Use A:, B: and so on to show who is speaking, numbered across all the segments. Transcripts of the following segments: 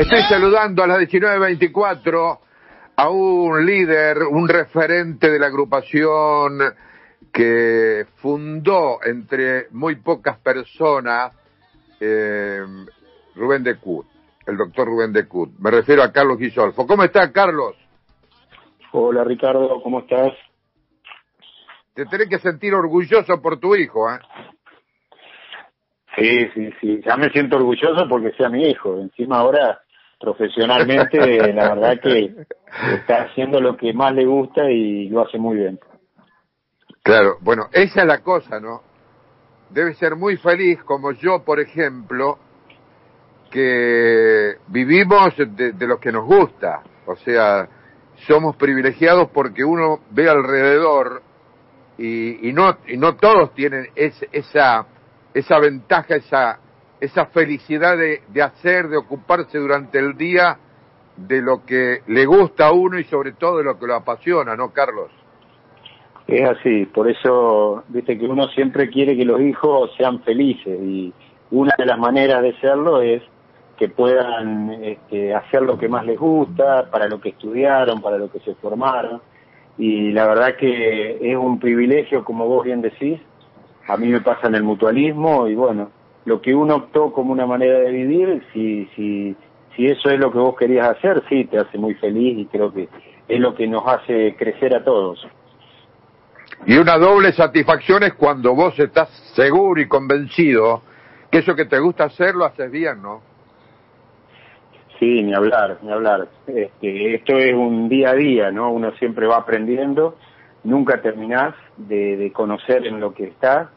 A: Estoy saludando a las 19.24 a un líder, un referente de la agrupación que fundó entre muy pocas personas eh, Rubén de Cut, el doctor Rubén de Cut. Me refiero a Carlos Guisolfo. ¿Cómo está, Carlos?
B: Hola, Ricardo, ¿cómo estás?
A: Te tenés que sentir orgulloso por tu hijo, ¿eh?
B: Sí, sí, sí. Ya me siento orgulloso porque sea mi hijo. Encima ahora, profesionalmente, la verdad que está haciendo lo que más le gusta y lo hace muy bien.
A: Claro, bueno, esa es la cosa, ¿no? Debe ser muy feliz, como yo, por ejemplo, que vivimos de, de lo que nos gusta. O sea, somos privilegiados porque uno ve alrededor y, y no y no todos tienen es, esa esa ventaja, esa, esa felicidad de, de hacer, de ocuparse durante el día de lo que le gusta a uno y sobre todo de lo que lo apasiona, ¿no, Carlos?
B: Es así, por eso, viste que uno siempre quiere que los hijos sean felices y una de las maneras de serlo es que puedan este, hacer lo que más les gusta, para lo que estudiaron, para lo que se formaron. Y la verdad que es un privilegio, como vos bien decís, a mí me pasa en el mutualismo y bueno, lo que uno optó como una manera de vivir, si, si, si eso es lo que vos querías hacer, sí, te hace muy feliz y creo que es lo que nos hace crecer a todos.
A: Y una doble satisfacción es cuando vos estás seguro y convencido que eso que te gusta hacer lo haces bien, ¿no?
B: Sí, ni hablar, ni hablar. Este, esto es un día a día, ¿no? Uno siempre va aprendiendo, nunca terminás de, de conocer en lo que estás,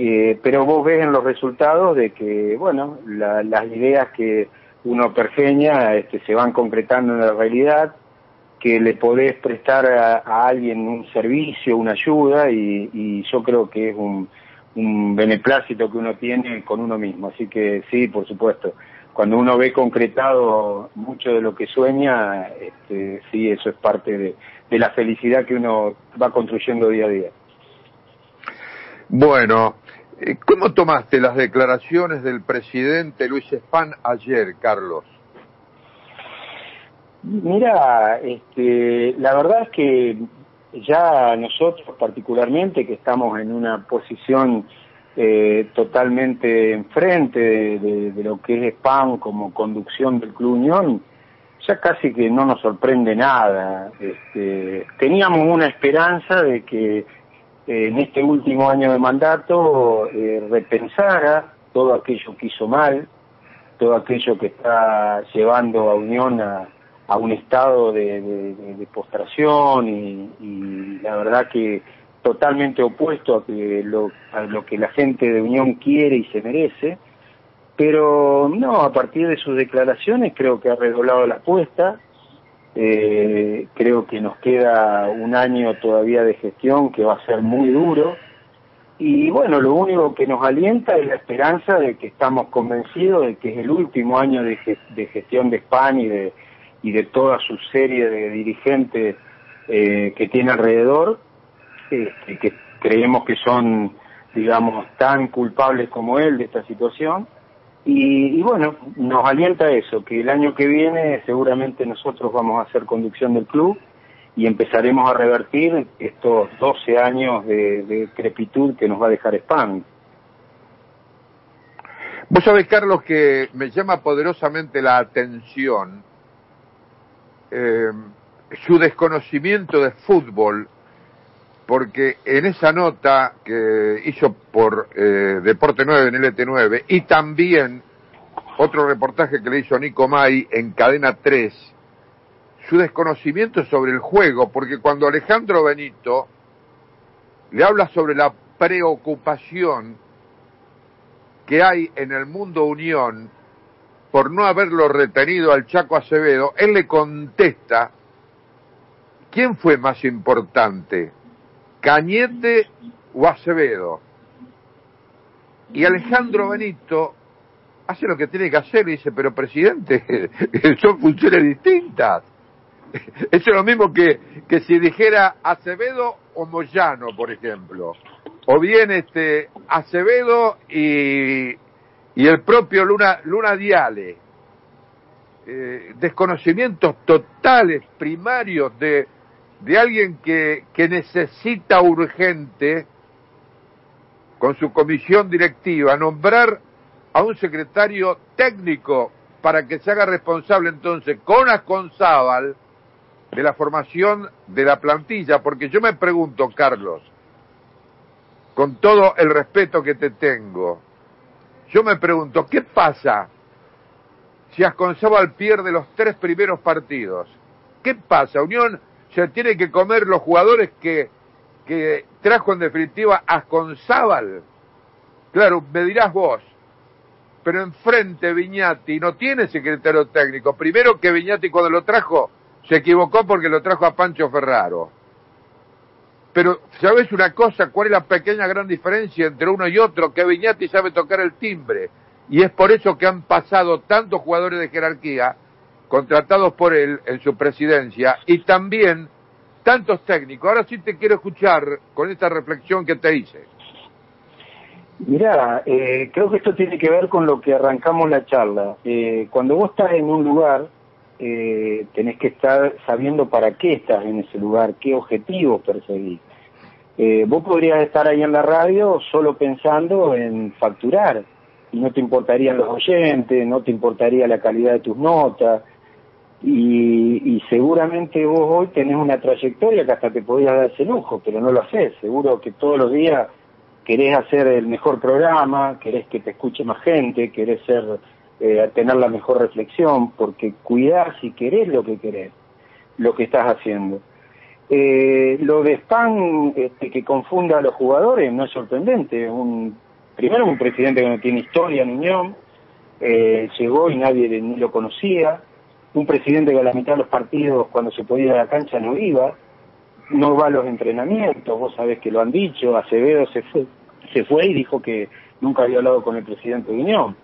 B: eh, pero vos ves en los resultados de que, bueno, la, las ideas que uno pergeña este, se van concretando en la realidad, que le podés prestar a, alguien un servicio, una ayuda, y, yo creo que es un, un beneplácito que uno tiene con uno mismo. Así que sí, por supuesto, cuando uno ve concretado mucho de lo que sueña, este, sí, eso es parte de la felicidad que uno va construyendo día a día.
A: Bueno, eh, ¿cómo tomaste las declaraciones del presidente Luis Espán ayer, Carlos?
B: Mira, este, la verdad es que ya nosotros particularmente, que estamos en una posición eh, totalmente enfrente de, de, lo que es SPAN como conducción del Club Unión, ya casi que no nos sorprende nada. Este, teníamos una esperanza de que en este último año de mandato eh, repensara todo aquello que hizo mal, todo aquello que está llevando a Unión a, a un estado de, de, de postración y, y, la verdad que totalmente opuesto a, que lo, a lo que la gente de Unión quiere y se merece, pero no, a partir de sus declaraciones creo que ha redoblado la apuesta, eh, creo que nos queda un año todavía de gestión que va a ser muy duro, y bueno, lo único que nos alienta es la esperanza de que estamos convencidos de que es el último año de, gestión de España y de, y de toda su serie de dirigentes eh, que tiene alrededor, este, que creemos que son, digamos, tan culpables como él de esta situación. Y, y, bueno, nos alienta eso, que el año que viene seguramente nosotros vamos a hacer conducción del club y empezaremos a revertir estos 12 años de, crepitud que nos va a dejar Spam.
A: Vos sabés, Carlos, que me llama poderosamente la atención eh, su desconocimiento de fútbol porque en esa nota que hizo por eh, Deporte 9 en LT9 y también otro reportaje que le hizo Nico May en Cadena 3, su desconocimiento sobre el juego, porque cuando Alejandro Benito le habla sobre la preocupación que hay en el mundo Unión por no haberlo retenido al Chaco Acevedo, él le contesta, ¿quién fue más importante? Cañete o Acevedo. Y Alejandro Benito hace lo que tiene que hacer y dice, pero presidente, son funciones distintas. Eso es lo mismo que, que si dijera Acevedo o Moyano, por ejemplo. O bien este Acevedo y, y el propio Luna, Luna Diale. eh, desconocimientos totales, primarios de, de alguien que, que necesita urgente, con su comisión directiva, nombrar a un secretario técnico para que se haga responsable entonces con Asconzábal de la formación de la plantilla, porque yo me pregunto, Carlos, con todo el respeto que te tengo, yo me pregunto, ¿qué pasa si Asconzábal pierde los tres primeros partidos? ¿Qué pasa? Unión se tiene que comer los jugadores que, que trajo en definitiva Asconzábal. Claro, me dirás vos, pero enfrente Viñati no tiene secretario técnico. Primero que Viñati cuando lo trajo se equivocó porque lo trajo a Pancho Ferraro. Pero, ¿sabes una cosa? ¿Cuál es la pequeña gran diferencia entre uno y otro? Que Viñati sabe tocar el timbre. Y es por eso que han pasado tantos jugadores de jerarquía contratados por él en su presidencia y también tantos técnicos. Ahora sí te quiero escuchar con esta reflexión que te hice.
B: Mira, eh, creo que esto tiene que ver con lo que arrancamos la charla. Eh, cuando vos estás en un lugar, eh, tenés que estar sabiendo para qué estás en ese lugar, qué objetivos perseguís. Eh, vos podrías estar ahí en la radio solo pensando en facturar y no te importarían los oyentes, no te importaría la calidad de tus notas y, y seguramente vos hoy tenés una trayectoria que hasta te podías dar ese lujo, pero no lo haces. Seguro que todos los días querés hacer el mejor programa, querés que te escuche más gente, querés ser eh, tener la mejor reflexión, porque cuidás y querés lo que querés, lo que estás haciendo. Eh, lo de spam este, que confunda a los jugadores no es sorprendente. Un, primero, un presidente que no tiene historia en Unión, eh, llegó y nadie ni lo conocía. Un presidente que a la mitad de los partidos, cuando se podía ir a la cancha, no iba. No va a los entrenamientos, vos sabés que lo han dicho. Acevedo se fue, se fue y dijo que nunca había hablado con el presidente de Unión.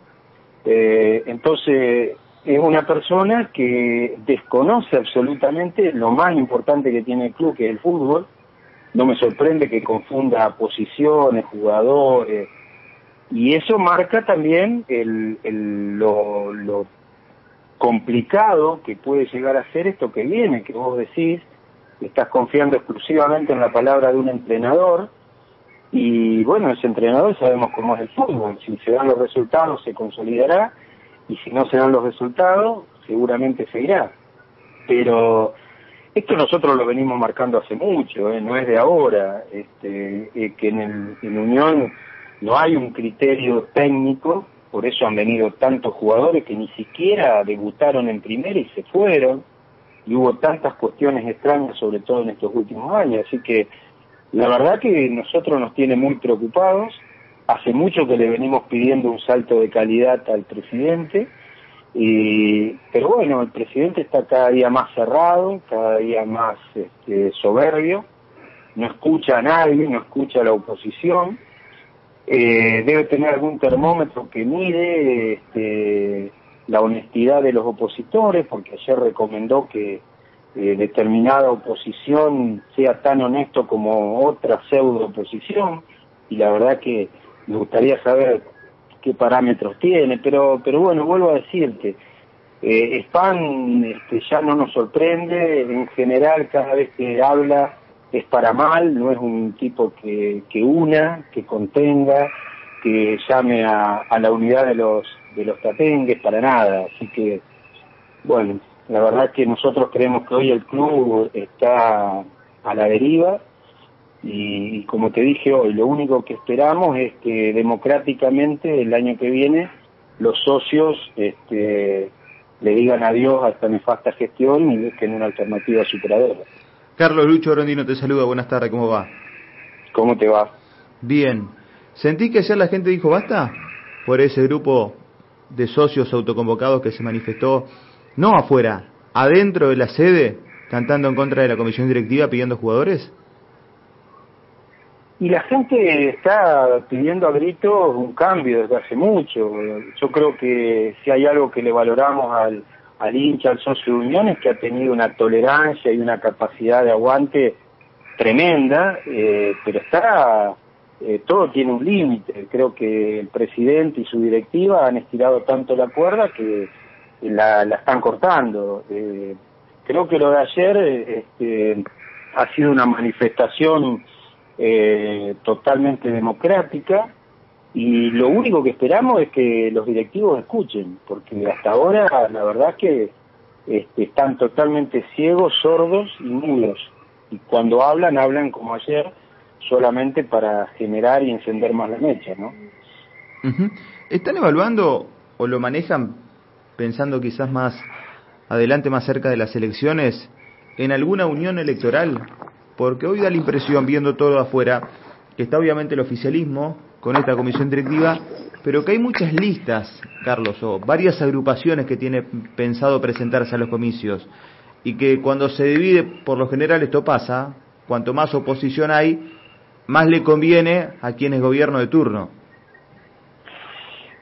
B: Eh, entonces, es una persona que desconoce absolutamente lo más importante que tiene el club, que es el fútbol. No me sorprende que confunda posiciones, jugadores, y eso marca también el, el, lo complicado que puede llegar a ser esto que viene, que vos decís, estás confiando exclusivamente en la palabra de un entrenador, y bueno, ese entrenador sabemos cómo es el fútbol. Si se dan los resultados, se consolidará. Y si no se dan los resultados, seguramente se irá. Pero esto nosotros lo venimos marcando hace mucho, ¿eh? no es de ahora. Este, que en, el, en Unión no hay un criterio técnico, por eso han venido tantos jugadores que ni siquiera debutaron en primera y se fueron. Y hubo tantas cuestiones extrañas, sobre todo en estos últimos años. Así que la verdad que nosotros nos tiene muy preocupados. Hace mucho que le venimos pidiendo un salto de calidad al presidente, y, pero bueno, el presidente está cada día más cerrado, cada día más este, soberbio, no escucha a nadie, no escucha a la oposición, eh, debe tener algún termómetro que mide este, la honestidad de los opositores, porque ayer recomendó que eh, determinada oposición sea tan honesto como otra pseudo oposición y la verdad que me gustaría saber qué parámetros tiene, pero pero bueno, vuelvo a decirte, eh, este, ya no nos sorprende, en general cada vez que habla es para mal, no es un tipo que, que una, que contenga, que llame a, a la unidad de los de los tatengues, para nada, así que bueno, la verdad que nosotros creemos que hoy el club está a la deriva y, como te dije hoy, lo único que esperamos es que democráticamente el año que viene los socios este, le digan adiós a esta nefasta gestión y busquen una alternativa superadora.
C: Carlos Lucho Rondino te saluda, buenas tardes, ¿cómo va?
B: ¿Cómo te va?
C: Bien. ¿Sentí que ayer la gente dijo basta? Por ese grupo de socios autoconvocados que se manifestó no afuera, adentro de la sede, cantando en contra de la comisión directiva pidiendo jugadores?
B: Y la gente está pidiendo a gritos un cambio desde hace mucho. Yo creo que si hay algo que le valoramos al, al hincha, al socio de Unión, es que ha tenido una tolerancia y una capacidad de aguante tremenda, eh, pero está, eh, todo tiene un límite. Creo que el presidente y su directiva han estirado tanto la cuerda que la, están cortando. Eh, creo que lo de ayer este, ha sido una manifestación eh, totalmente democrática y lo único que esperamos es que los directivos escuchen, porque hasta ahora la verdad es que este, están totalmente ciegos, sordos y mudos. Y cuando hablan, hablan como ayer, solamente para generar y encender más la mecha, ¿no?
C: ¿Están evaluando o lo manejan pensando quizás más adelante, más cerca de las elecciones, en alguna unión electoral? Porque hoy da la impresión, viendo todo afuera, que está obviamente el oficialismo con esta comisión directiva, pero que hay muchas listas, Carlos, o varias agrupaciones que tiene pensado presentarse a los comicios, y que cuando se divide, por lo general esto pasa, cuanto más oposición hay, más le conviene a quien es gobierno de turno.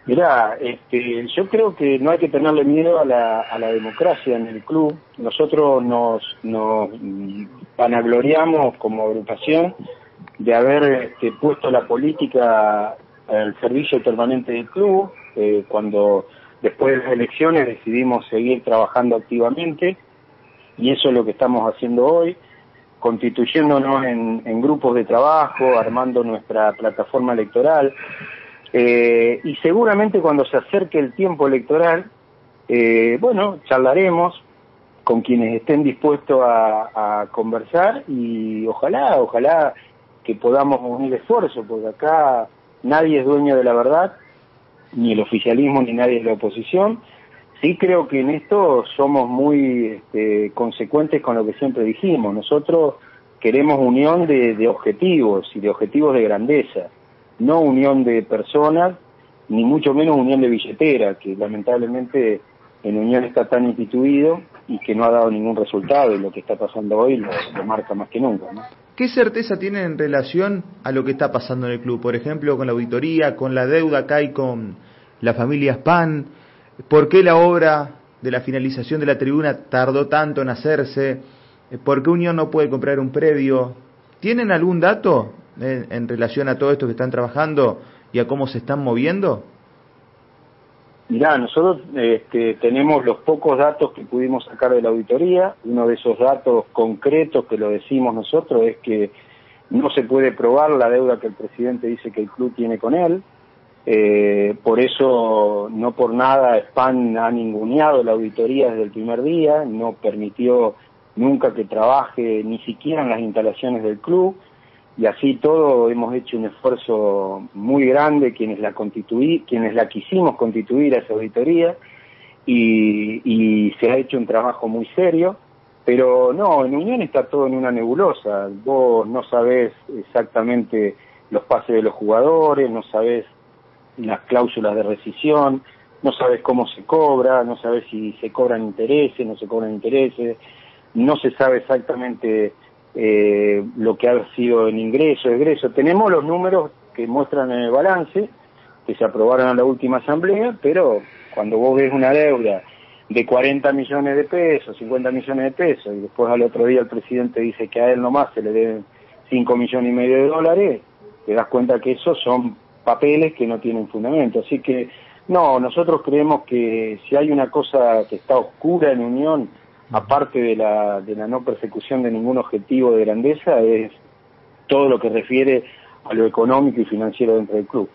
B: Mira, este, yo creo que no hay que tenerle miedo a la, a la democracia en el club. Nosotros nos, nos vanagloriamos como agrupación de haber este, puesto la política al servicio permanente del club. Eh, cuando después de las elecciones decidimos seguir trabajando activamente y eso es lo que estamos haciendo hoy, constituyéndonos en, en grupos de trabajo, armando nuestra plataforma electoral eh, y seguramente cuando se acerque el tiempo electoral, eh, bueno, charlaremos con quienes estén dispuestos a, conversar y ojalá, ojalá que podamos unir esfuerzos, porque acá nadie es dueño de la verdad, ni el oficialismo ni nadie de la oposición. Sí creo que en esto somos muy este, consecuentes con lo que siempre dijimos. Nosotros queremos unión de objetivos y de objetivos de grandeza no unión de personas, ni mucho menos unión de billetera, que lamentablemente en Unión está tan instituido y que no ha dado ningún resultado y lo que está pasando hoy lo, marca más que nunca.
C: ¿Qué certeza tienen en relación a lo que está pasando en el club? Por ejemplo, con la auditoría, con la deuda acá y con la familia Span. ¿Por qué la obra de la finalización de la tribuna tardó tanto en hacerse? ¿Por qué Unión no puede comprar un predio? ¿Tienen algún dato en, relación a todo esto que están trabajando y a cómo se están moviendo?
B: Mirá, nosotros este, tenemos los pocos datos que pudimos sacar de la auditoría. Uno de esos datos concretos que lo decimos nosotros es que no se puede probar la deuda que el presidente dice que el club tiene con él. Eh, por eso, no por nada, SPAN ha ninguneado la auditoría desde el primer día, no permitió nunca que trabaje ni siquiera en las instalaciones del club y así todo hemos hecho un esfuerzo muy grande quienes la constituí, quienes la quisimos constituir a esa auditoría y, se ha hecho un trabajo muy serio, pero no, en Unión está todo en una nebulosa, vos no sabés exactamente los pases de los jugadores, no sabés las cláusulas de rescisión, no sabes cómo se cobra, no sabes si se cobran intereses, no se cobran intereses, no se sabe exactamente eh, lo que ha sido el ingreso, egreso. Tenemos los números que muestran en el balance, que se aprobaron en la última asamblea, pero cuando vos ves una deuda de 40 millones de pesos, 50 millones de pesos, y después al otro día el presidente dice que a él nomás se le deben 5 millones y medio de dólares, te das cuenta que esos son papeles que no tienen fundamento. Así que, no, nosotros creemos que si hay una cosa que está oscura en Unión, aparte de la, de la no persecución de ningún objetivo de grandeza, es todo lo que refiere a lo económico y financiero dentro del club.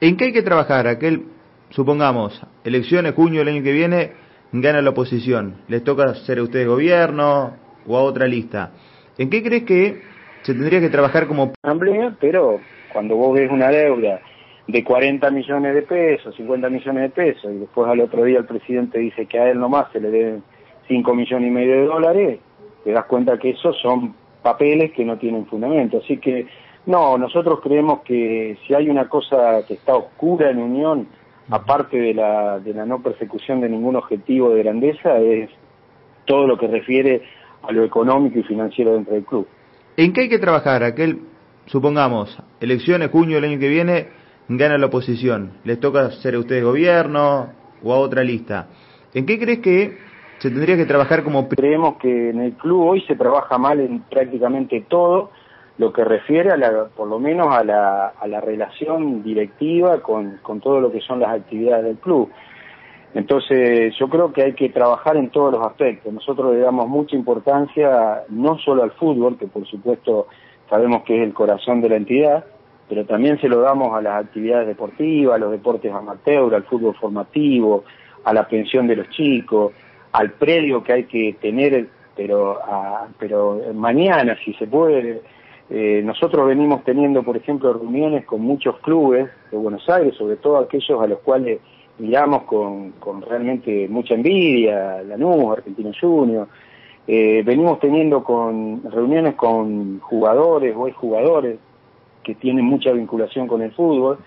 C: ¿En qué hay que trabajar? Aquel, supongamos, elecciones junio del año que viene, gana la oposición. Les toca ser a ustedes gobierno o a otra lista. ¿En qué crees que se tendría que trabajar como
B: asamblea? Pero cuando vos ves una deuda de 40 millones de pesos, 50 millones de pesos, y después al otro día el presidente dice que a él nomás se le deben 5 millones y medio de dólares, te das cuenta que esos son papeles que no tienen fundamento. Así que, no, nosotros creemos que si hay una cosa que está oscura en Unión, aparte de la, de la no persecución de ningún objetivo de grandeza, es todo lo que refiere a lo económico y financiero dentro del club.
C: ¿En qué hay que trabajar? Aquel, supongamos, elecciones junio del año que viene, gana la oposición. Les toca ser a ustedes gobierno o a otra lista. ¿En qué crees que se tendría que trabajar como...
B: Creemos que en el club hoy se trabaja mal en prácticamente todo lo que refiere a la, por lo menos a la, a la relación directiva con, con todo lo que son las actividades del club. Entonces, yo creo que hay que trabajar en todos los aspectos. Nosotros le damos mucha importancia no solo al fútbol, que por supuesto sabemos que es el corazón de la entidad, pero también se lo damos a las actividades deportivas, a los deportes amateur, al fútbol formativo, a la pensión de los chicos, al predio que hay que tener, pero, pero mañana, si se puede. Eh, nosotros venimos teniendo, por ejemplo, reuniones con muchos clubes de Buenos Aires, sobre todo aquellos a los cuales miramos con, con realmente mucha envidia, Lanús, Argentino Junior. Eh, venimos teniendo con reuniones con jugadores o jugadores que tienen mucha vinculación con el fútbol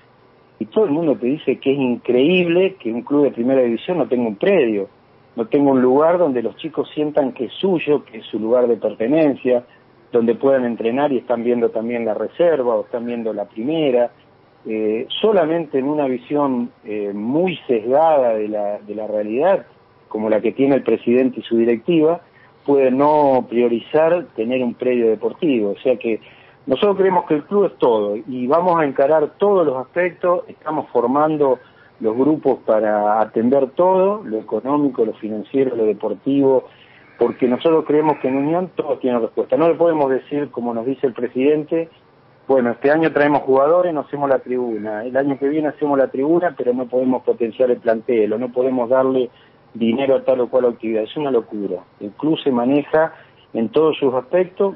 B: y todo el mundo te dice que es increíble que un club de primera división no tenga un predio, no tenga un lugar donde los chicos sientan que es suyo, que es su lugar de pertenencia, donde puedan entrenar y están viendo también la reserva o están viendo la primera. Eh, solamente en una visión eh, muy sesgada de la, de la realidad, como la que tiene el presidente y su directiva, puede no priorizar tener un predio deportivo. O sea que nosotros creemos que el club es todo y vamos a encarar todos los aspectos, estamos formando los grupos para atender todo, lo económico, lo financiero, lo deportivo, porque nosotros creemos que en Unión todo tiene respuesta. No le podemos decir, como nos dice el presidente, bueno, este año traemos jugadores, no hacemos la tribuna, el año que viene hacemos la tribuna, pero no podemos potenciar el plantel o no podemos darle dinero a tal o cual actividad. Es una locura. El club se maneja en todos sus aspectos,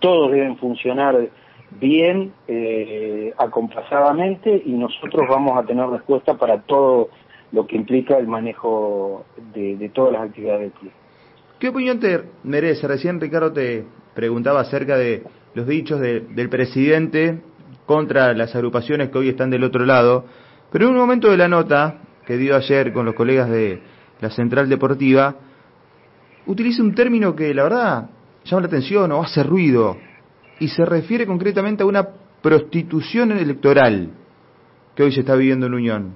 B: todos deben funcionar bien, eh, acompasadamente, y nosotros vamos a tener respuesta para todo lo que implica el manejo de, de todas las actividades del club.
C: ¿Qué opinión te merece? Recién Ricardo te preguntaba acerca de los dichos del presidente contra las agrupaciones que hoy están del otro lado, pero en un momento de la nota que dio ayer con los colegas de la Central Deportiva, utiliza un término que la verdad llama la atención o hace ruido, y se refiere concretamente a una prostitución electoral que hoy se está viviendo en Unión.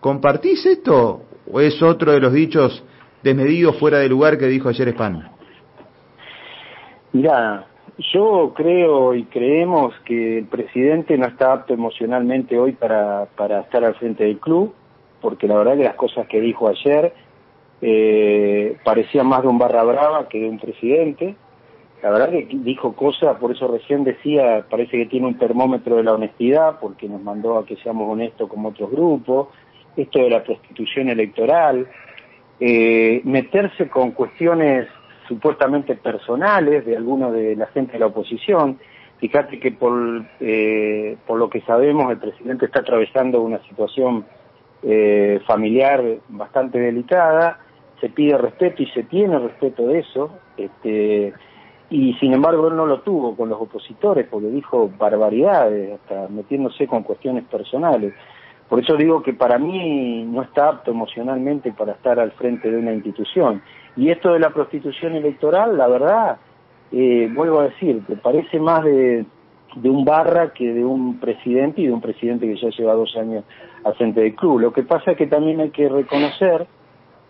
C: ¿Compartís esto o es otro de los dichos desmedidos fuera de lugar que dijo ayer Spano?
B: Mira, yo creo y creemos que el presidente no está apto emocionalmente hoy para, para estar al frente del club, porque la verdad que las cosas que dijo ayer eh, parecían más de un barra brava que de un presidente. La verdad que dijo cosas, por eso recién decía, parece que tiene un termómetro de la honestidad, porque nos mandó a que seamos honestos como otros grupos, esto de la prostitución electoral, eh, meterse con cuestiones supuestamente personales de algunos de la gente de la oposición. Fíjate que por, eh, por lo que sabemos el presidente está atravesando una situación eh, familiar bastante delicada, se pide respeto y se tiene respeto de eso, este, y sin embargo él no lo tuvo con los opositores porque dijo barbaridades, hasta metiéndose con cuestiones personales. Por eso digo que para mí no está apto emocionalmente para estar al frente de una institución. Y esto de la prostitución electoral, la verdad, eh, vuelvo a decir, que parece más de, de un barra que de un presidente y de un presidente que ya lleva dos años al frente del club. Lo que pasa es que también hay que reconocer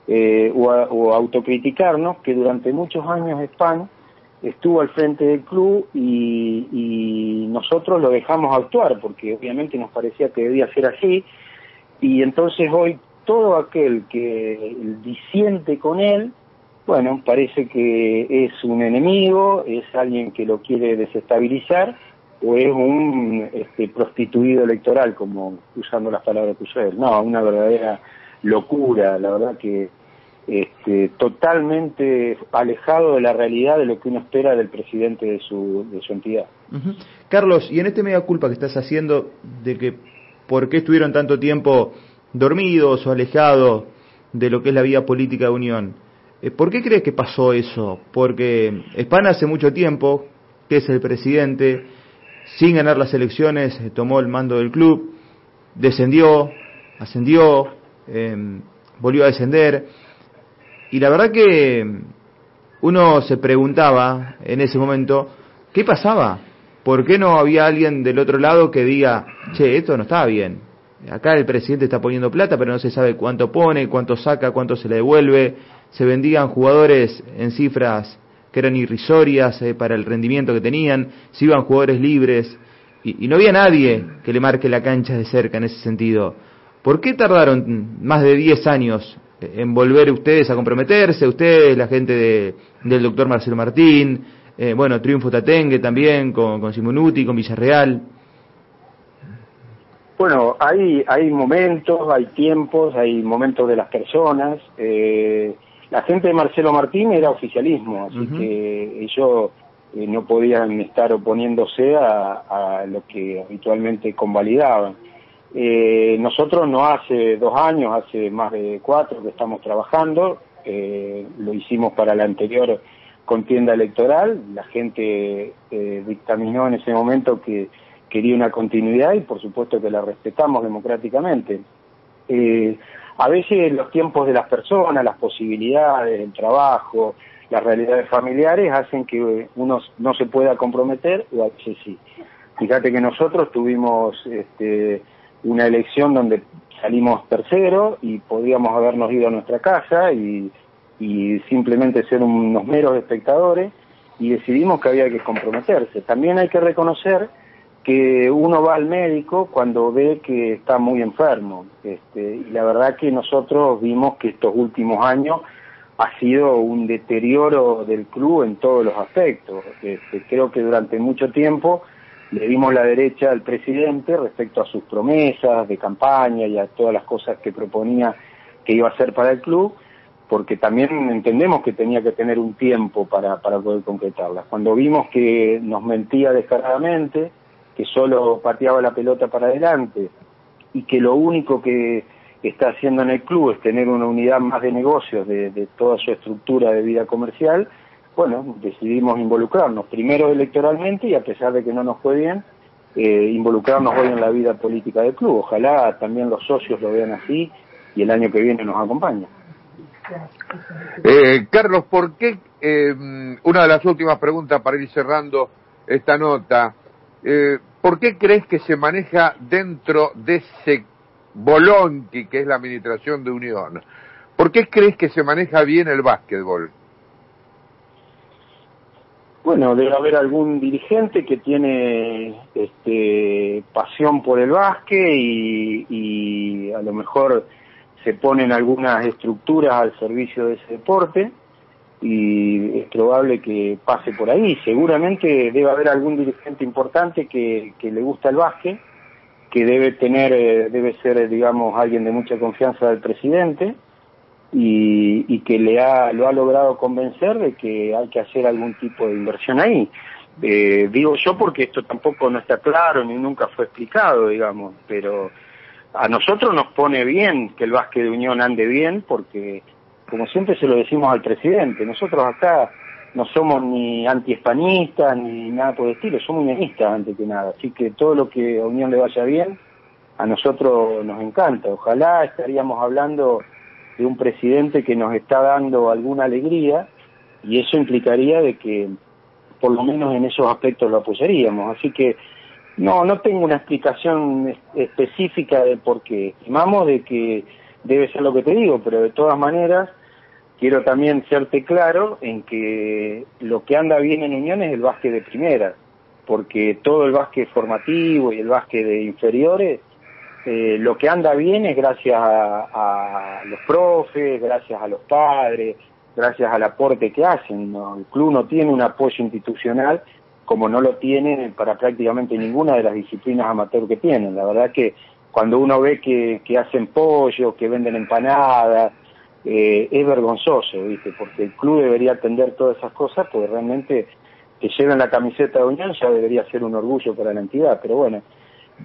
B: eh, o, o, autocriticarnos que durante muchos años Spam estuvo al frente del club y, y nosotros lo dejamos actuar porque obviamente nos parecía que debía ser así y entonces hoy todo aquel que disiente con él bueno, parece que es un enemigo, es alguien que lo quiere desestabilizar o es un este, prostituido electoral, como usando las palabras que usó él. No, una verdadera locura, la verdad que este, totalmente alejado de la realidad de lo que uno espera del presidente de su, de su entidad.
C: Carlos, y en este media culpa que estás haciendo de que por qué estuvieron tanto tiempo dormidos o alejados de lo que es la vida política de Unión, eh, ¿Por qué crees que pasó eso? Porque España hace mucho tiempo que es el presidente, sin ganar las elecciones, eh, tomó el mando del club, descendió, ascendió, em, volvió a descender. Y la verdad que uno se preguntaba en ese momento, ¿qué pasaba? ¿Por qué no había alguien del otro lado que diga, che, esto no está bien? Acá el presidente está poniendo plata, pero no se sabe cuánto pone, cuánto saca, cuánto se le devuelve se vendían jugadores en cifras que eran irrisorias eh, para el rendimiento que tenían, se iban jugadores libres y, no había nadie que le marque la cancha de cerca en ese sentido. ¿Por qué tardaron más de 10 años en volver ustedes a comprometerse? Ustedes, la gente de, del doctor Marcelo Martín, eh, bueno, Triunfo Tatengue también, con, con Simonuti, con Villarreal.
B: Bueno, hay, hay momentos, hay tiempos, hay momentos de las personas. Eh, la gente de Marcelo Martín era oficialismo, así que ellos eh, no podían estar oponiéndose a, lo que habitualmente convalidaban. Eh, nosotros no hace dos años, hace más de cuatro que estamos trabajando, eh, lo hicimos para la anterior contienda electoral, la gente eh, dictaminó en ese momento que quería una continuidad y por supuesto que la respetamos democráticamente. Eh, a veces los tiempos de las personas, las posibilidades, el trabajo, las realidades familiares hacen que uno no se pueda comprometer o a veces sí. Fíjate que nosotros tuvimos este, una elección donde salimos tercero y podíamos habernos ido a nuestra casa y, y simplemente ser unos meros espectadores y decidimos que había que comprometerse. También hay que reconocer que uno va al médico cuando ve que está muy enfermo. Este, y la verdad que nosotros vimos que estos últimos años ha sido un deterioro del club en todos los aspectos. Este, creo que durante mucho tiempo le dimos la derecha al presidente respecto a sus promesas de campaña y a todas las cosas que proponía que iba a hacer para el club, porque también entendemos que tenía que tener un tiempo para, poder concretarlas. Cuando vimos que nos mentía descaradamente, que solo pateaba la pelota para adelante y que lo único que está haciendo en el club es tener una unidad más de negocios de, toda su estructura de vida comercial, bueno, decidimos involucrarnos, primero electoralmente y a pesar de que no nos fue bien, eh, involucrarnos hoy en la vida política del club. Ojalá también los socios lo vean así y el año que viene nos acompañen.
A: Eh, Carlos, ¿por qué, eh, una de las últimas preguntas para ir cerrando esta nota, eh, ¿por qué crees que se maneja dentro de ese bolonqui que es la administración de Unión? ¿Por qué crees que se maneja bien el básquetbol?
B: Bueno, debe haber algún dirigente que tiene este, pasión por el básquet y, y a lo mejor se ponen algunas estructuras al servicio de ese deporte y es probable que pase por ahí. Seguramente debe haber algún dirigente importante que, le gusta el básquet, que debe tener, eh, debe ser, digamos, alguien de mucha confianza del presidente y, y que le ha, lo ha logrado convencer de que hay que hacer algún tipo de inversión ahí. Eh, digo yo porque esto tampoco no está claro ni nunca fue explicado, digamos, pero a nosotros nos pone bien que el básquet de Unión ande bien porque como siempre se lo decimos al presidente, nosotros acá no somos ni antiespanistas ni nada por el estilo, somos unionistas antes que nada, así que todo lo que a Unión le vaya bien, a nosotros nos encanta. Ojalá estaríamos hablando de un presidente que nos está dando alguna alegría y eso implicaría de que por lo menos en esos aspectos lo apoyaríamos. Así que no, no tengo una explicación específica de por qué. Estimamos de que debe ser lo que te digo, pero de todas maneras quiero también serte claro en que lo que anda bien en Unión es el básquet de primera, porque todo el básquet formativo y el básquet de inferiores, eh, lo que anda bien es gracias a, los profes, gracias a los padres, gracias al aporte que hacen. El club no tiene un apoyo institucional como no lo tiene para prácticamente ninguna de las disciplinas amateur que tienen. La verdad que cuando uno ve que, que hacen pollo, que venden empanadas, eh, es vergonzoso, ¿viste? Porque el club debería atender todas esas cosas, porque realmente que lleven la camiseta de Unión ya debería ser un orgullo para la entidad, pero bueno,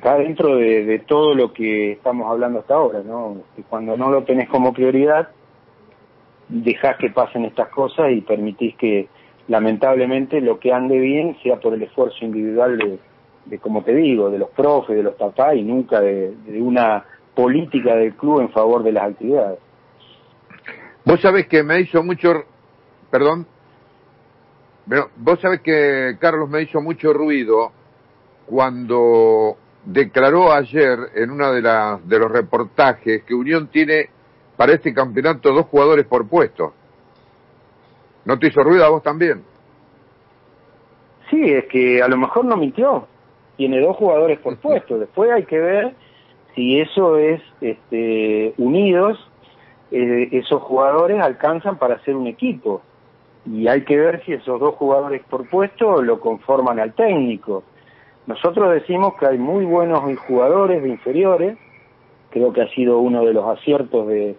B: va dentro de, todo lo que estamos hablando hasta ahora, ¿no? Que cuando no lo tenés como prioridad, dejás que pasen estas cosas y permitís que lamentablemente lo que ande bien sea por el esfuerzo individual de de como te digo, de los profes, de los papás y nunca de, una política del club en favor de las actividades.
A: Vos sabés que me hizo mucho, perdón, pero vos sabés que Carlos me hizo mucho ruido cuando declaró ayer en una de, las de los reportajes que Unión tiene para este campeonato dos jugadores por puesto. ¿No te hizo ruido a vos también?
B: Sí, es que a lo mejor no mintió tiene dos jugadores por puesto. Después hay que ver si eso es este, unidos, eh, esos jugadores alcanzan para ser un equipo. Y hay que ver si esos dos jugadores por puesto lo conforman al técnico. Nosotros decimos que hay muy buenos jugadores de inferiores, creo que ha sido uno de los aciertos de,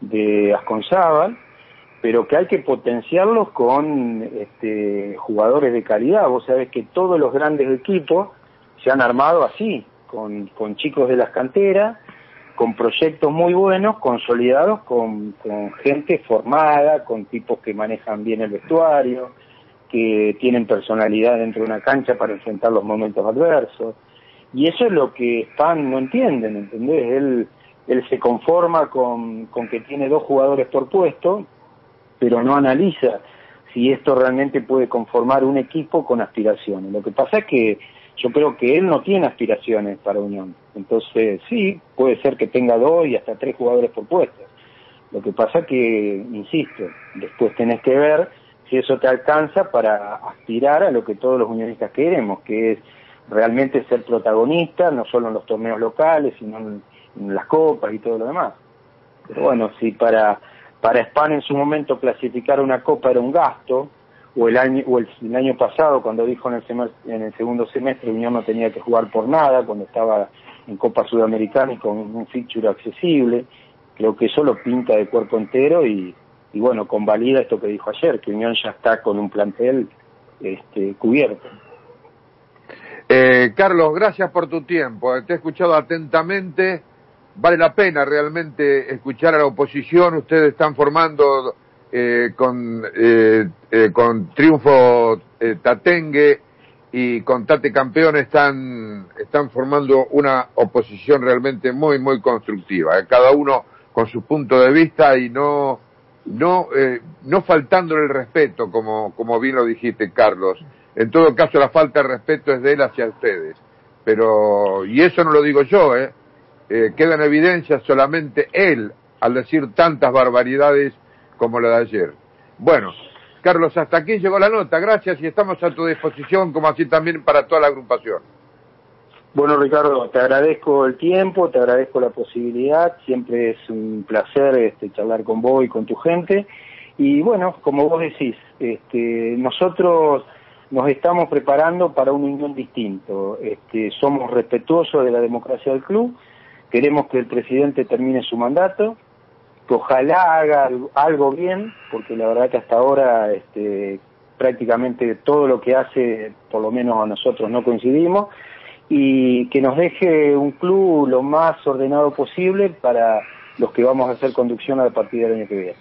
B: de Asconzábal, pero que hay que potenciarlos con este, jugadores de calidad. Vos sabés que todos los grandes equipos se han armado así, con, chicos de las canteras, con proyectos muy buenos, consolidados, con, con gente formada, con tipos que manejan bien el vestuario, que tienen personalidad dentro de una cancha para enfrentar los momentos adversos. Y eso es lo que Span no entiende, ¿entendés? Él, él se conforma con, con que tiene dos jugadores por puesto, pero no analiza si esto realmente puede conformar un equipo con aspiraciones. Lo que pasa es que yo creo que él no tiene aspiraciones para Unión. Entonces, sí, puede ser que tenga dos y hasta tres jugadores por puesto. Lo que pasa es que, insisto, después tenés que ver si eso te alcanza para aspirar a lo que todos los unionistas queremos, que es realmente ser protagonista, no solo en los torneos locales, sino en, las copas y todo lo demás. Pero bueno, si para, para España en su momento clasificar una copa era un gasto, o el año o el, año pasado cuando dijo en el, en el segundo semestre Unión no tenía que jugar por nada cuando estaba en Copa Sudamericana y con un fixture accesible creo que eso lo pinta de cuerpo entero y, y bueno convalida esto que dijo ayer que Unión ya está con un plantel este, cubierto.
A: Eh, Carlos gracias por tu tiempo te he escuchado atentamente. Vale la pena realmente escuchar a la oposición. Ustedes están formando eh, con, eh, eh, con Triunfo eh, Tatengue y con Tate Campeón están, están formando una oposición realmente muy, muy constructiva. Cada uno con su punto de vista y no, no, no faltándole el respeto, como, como bien lo dijiste, Carlos. En todo caso, la falta de respeto es de él hacia ustedes. Pero, y eso no lo digo yo, ¿eh? queda en evidencia solamente él al decir tantas barbaridades como la de ayer. Bueno, Carlos, hasta aquí llegó la nota. Gracias y estamos a tu disposición, como así también para toda la agrupación.
B: Bueno, Ricardo, te agradezco el tiempo, te agradezco la posibilidad. Siempre es un placer este, charlar con vos y con tu gente. Y bueno, como vos decís, este, nosotros nos estamos preparando para un unión distinto. Este, somos respetuosos de la democracia del club. Queremos que el presidente termine su mandato que ojalá haga algo bien, porque la verdad que hasta ahora este, prácticamente todo lo que hace, por lo menos a nosotros no coincidimos, y que nos deje un club lo más ordenado posible para los que vamos a hacer conducción a partir del año que viene.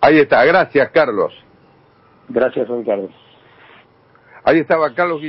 A: Ahí está, gracias Carlos.
B: Gracias Ricardo.
A: Ahí estaba Carlos